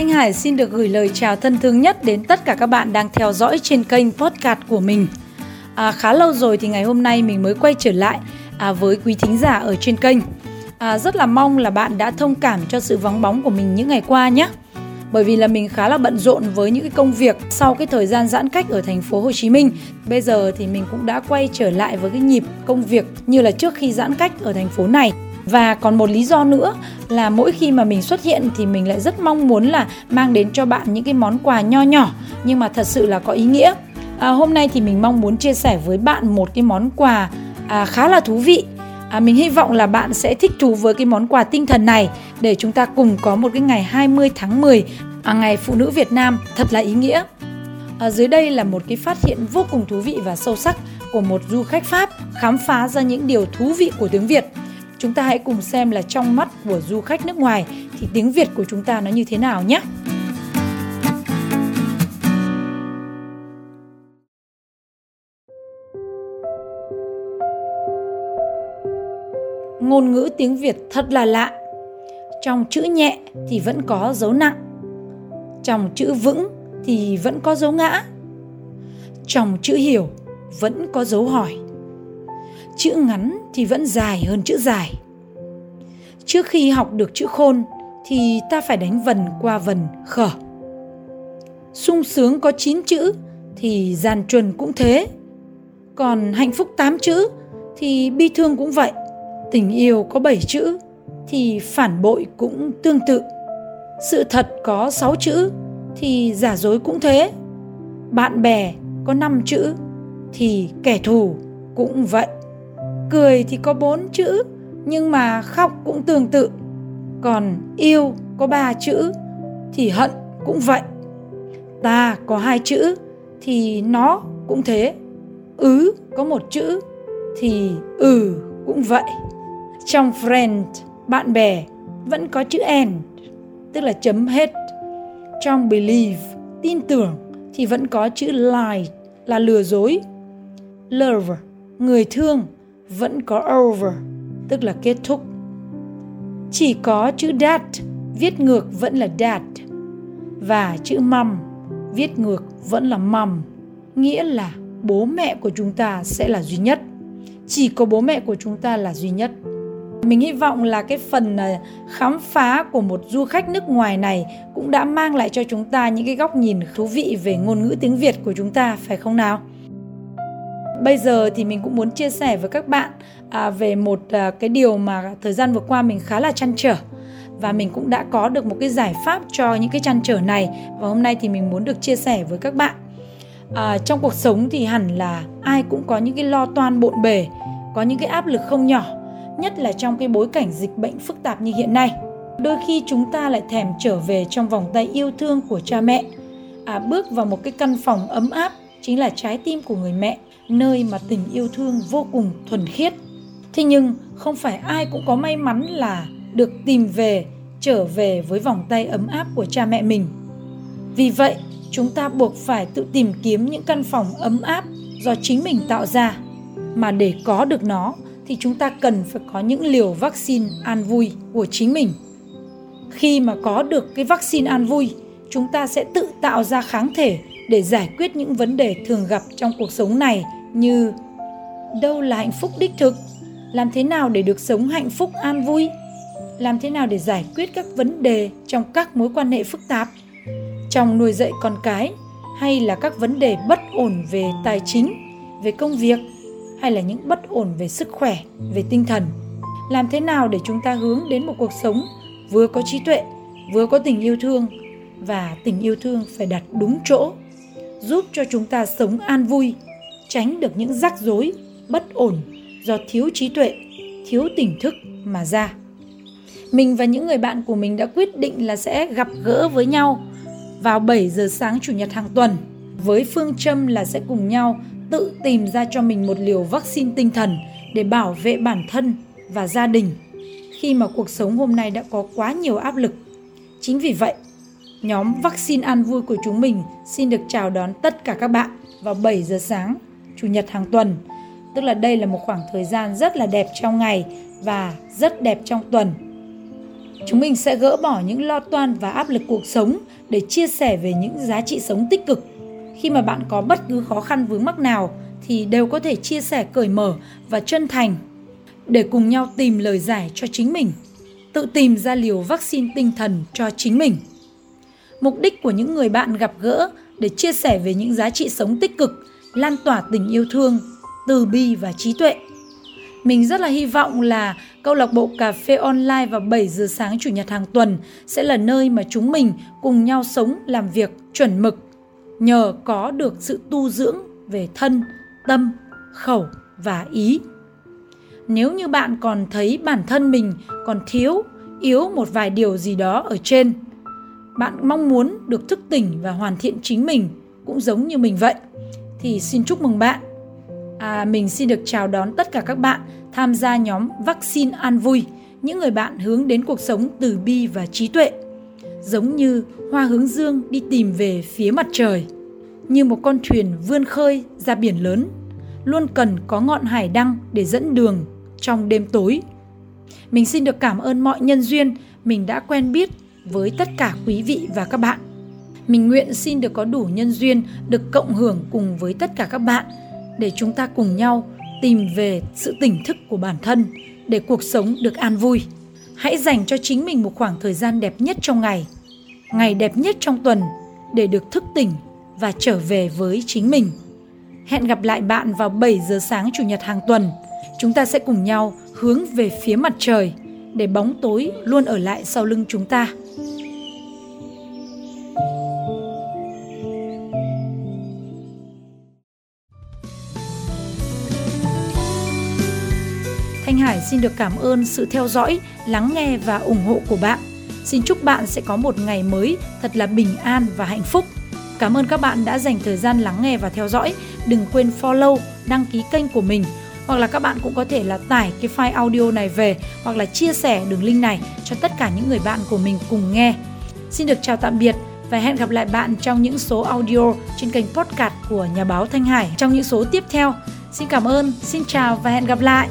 Thanh Hải xin được gửi lời chào thân thương nhất đến tất cả các bạn đang theo dõi trên kênh podcast của mình. À, khá lâu rồi thì ngày hôm nay mình mới quay trở lại à, với quý thính giả ở trên kênh. À, rất là mong là bạn đã thông cảm cho sự vắng bóng của mình những ngày qua nhé. Bởi vì là mình khá là bận rộn với những cái công việc sau cái thời gian giãn cách ở thành phố Hồ Chí Minh. Bây giờ thì mình cũng đã quay trở lại với cái nhịp công việc như là trước khi giãn cách ở thành phố này và còn một lý do nữa là mỗi khi mà mình xuất hiện thì mình lại rất mong muốn là mang đến cho bạn những cái món quà nho nhỏ nhưng mà thật sự là có ý nghĩa à, hôm nay thì mình mong muốn chia sẻ với bạn một cái món quà à, khá là thú vị À, mình hy vọng là bạn sẽ thích thú với cái món quà tinh thần này để chúng ta cùng có một cái ngày 20 tháng 10 à, ngày phụ nữ Việt Nam thật là ý nghĩa. À, dưới đây là một cái phát hiện vô cùng thú vị và sâu sắc của một du khách Pháp khám phá ra những điều thú vị của tiếng Việt. Chúng ta hãy cùng xem là trong mắt của du khách nước ngoài thì tiếng Việt của chúng ta nó như thế nào nhé. Ngôn ngữ tiếng Việt thật là lạ. Trong chữ nhẹ thì vẫn có dấu nặng. Trong chữ vững thì vẫn có dấu ngã. Trong chữ hiểu vẫn có dấu hỏi chữ ngắn thì vẫn dài hơn chữ dài. Trước khi học được chữ khôn thì ta phải đánh vần qua vần khở sung sướng có 9 chữ thì gian truân cũng thế. Còn hạnh phúc 8 chữ thì bi thương cũng vậy. Tình yêu có 7 chữ thì phản bội cũng tương tự. Sự thật có 6 chữ thì giả dối cũng thế. Bạn bè có 5 chữ thì kẻ thù cũng vậy cười thì có bốn chữ, nhưng mà khóc cũng tương tự. Còn yêu có ba chữ, thì hận cũng vậy. Ta có hai chữ, thì nó cũng thế. Ứ có một chữ, thì ừ cũng vậy. Trong friend bạn bè vẫn có chữ end, tức là chấm hết. Trong believe, tin tưởng thì vẫn có chữ lie, là lừa dối. Love, người thương vẫn có over, tức là kết thúc. Chỉ có chữ that viết ngược vẫn là dad và chữ mom viết ngược vẫn là mom, nghĩa là bố mẹ của chúng ta sẽ là duy nhất. Chỉ có bố mẹ của chúng ta là duy nhất. Mình hy vọng là cái phần à, khám phá của một du khách nước ngoài này cũng đã mang lại cho chúng ta những cái góc nhìn thú vị về ngôn ngữ tiếng Việt của chúng ta phải không nào? Bây giờ thì mình cũng muốn chia sẻ với các bạn à, về một à, cái điều mà thời gian vừa qua mình khá là chăn trở. Và mình cũng đã có được một cái giải pháp cho những cái chăn trở này. Và hôm nay thì mình muốn được chia sẻ với các bạn. À, trong cuộc sống thì hẳn là ai cũng có những cái lo toan bộn bề có những cái áp lực không nhỏ nhất là trong cái bối cảnh dịch bệnh phức tạp như hiện nay. Đôi khi chúng ta lại thèm trở về trong vòng tay yêu thương của cha mẹ. À, bước vào một cái căn phòng ấm áp chính là trái tim của người mẹ, nơi mà tình yêu thương vô cùng thuần khiết. Thế nhưng không phải ai cũng có may mắn là được tìm về, trở về với vòng tay ấm áp của cha mẹ mình. Vì vậy, chúng ta buộc phải tự tìm kiếm những căn phòng ấm áp do chính mình tạo ra. Mà để có được nó, thì chúng ta cần phải có những liều vaccine an vui của chính mình. Khi mà có được cái vaccine an vui, chúng ta sẽ tự tạo ra kháng thể để giải quyết những vấn đề thường gặp trong cuộc sống này như đâu là hạnh phúc đích thực, làm thế nào để được sống hạnh phúc, an vui, làm thế nào để giải quyết các vấn đề trong các mối quan hệ phức tạp trong nuôi dạy con cái, hay là các vấn đề bất ổn về tài chính, về công việc, hay là những bất ổn về sức khỏe, về tinh thần. Làm thế nào để chúng ta hướng đến một cuộc sống vừa có trí tuệ, vừa có tình yêu thương, và tình yêu thương phải đặt đúng chỗ giúp cho chúng ta sống an vui tránh được những rắc rối, bất ổn do thiếu trí tuệ, thiếu tỉnh thức mà ra. Mình và những người bạn của mình đã quyết định là sẽ gặp gỡ với nhau vào 7 giờ sáng chủ nhật hàng tuần với phương châm là sẽ cùng nhau tự tìm ra cho mình một liều vaccine tinh thần để bảo vệ bản thân và gia đình khi mà cuộc sống hôm nay đã có quá nhiều áp lực. Chính vì vậy, nhóm vaccine an vui của chúng mình xin được chào đón tất cả các bạn vào 7 giờ sáng chủ nhật hàng tuần. Tức là đây là một khoảng thời gian rất là đẹp trong ngày và rất đẹp trong tuần. Chúng mình sẽ gỡ bỏ những lo toan và áp lực cuộc sống để chia sẻ về những giá trị sống tích cực. Khi mà bạn có bất cứ khó khăn vướng mắc nào thì đều có thể chia sẻ cởi mở và chân thành để cùng nhau tìm lời giải cho chính mình, tự tìm ra liều vaccine tinh thần cho chính mình. Mục đích của những người bạn gặp gỡ để chia sẻ về những giá trị sống tích cực, lan tỏa tình yêu thương, từ bi và trí tuệ. Mình rất là hy vọng là câu lạc bộ cà phê online vào 7 giờ sáng chủ nhật hàng tuần sẽ là nơi mà chúng mình cùng nhau sống làm việc chuẩn mực nhờ có được sự tu dưỡng về thân, tâm, khẩu và ý. Nếu như bạn còn thấy bản thân mình còn thiếu, yếu một vài điều gì đó ở trên, bạn mong muốn được thức tỉnh và hoàn thiện chính mình cũng giống như mình vậy, thì xin chúc mừng bạn. À, mình xin được chào đón tất cả các bạn tham gia nhóm vaccine an vui, những người bạn hướng đến cuộc sống từ bi và trí tuệ. Giống như hoa hướng dương đi tìm về phía mặt trời, như một con thuyền vươn khơi ra biển lớn, luôn cần có ngọn hải đăng để dẫn đường trong đêm tối. Mình xin được cảm ơn mọi nhân duyên mình đã quen biết với tất cả quý vị và các bạn. Mình nguyện xin được có đủ nhân duyên được cộng hưởng cùng với tất cả các bạn để chúng ta cùng nhau tìm về sự tỉnh thức của bản thân để cuộc sống được an vui. Hãy dành cho chính mình một khoảng thời gian đẹp nhất trong ngày, ngày đẹp nhất trong tuần để được thức tỉnh và trở về với chính mình. Hẹn gặp lại bạn vào 7 giờ sáng chủ nhật hàng tuần. Chúng ta sẽ cùng nhau hướng về phía mặt trời để bóng tối luôn ở lại sau lưng chúng ta. Thanh Hải xin được cảm ơn sự theo dõi, lắng nghe và ủng hộ của bạn. Xin chúc bạn sẽ có một ngày mới thật là bình an và hạnh phúc. Cảm ơn các bạn đã dành thời gian lắng nghe và theo dõi. Đừng quên follow, đăng ký kênh của mình hoặc là các bạn cũng có thể là tải cái file audio này về hoặc là chia sẻ đường link này cho tất cả những người bạn của mình cùng nghe. Xin được chào tạm biệt và hẹn gặp lại bạn trong những số audio trên kênh podcast của nhà báo Thanh Hải trong những số tiếp theo. Xin cảm ơn, xin chào và hẹn gặp lại.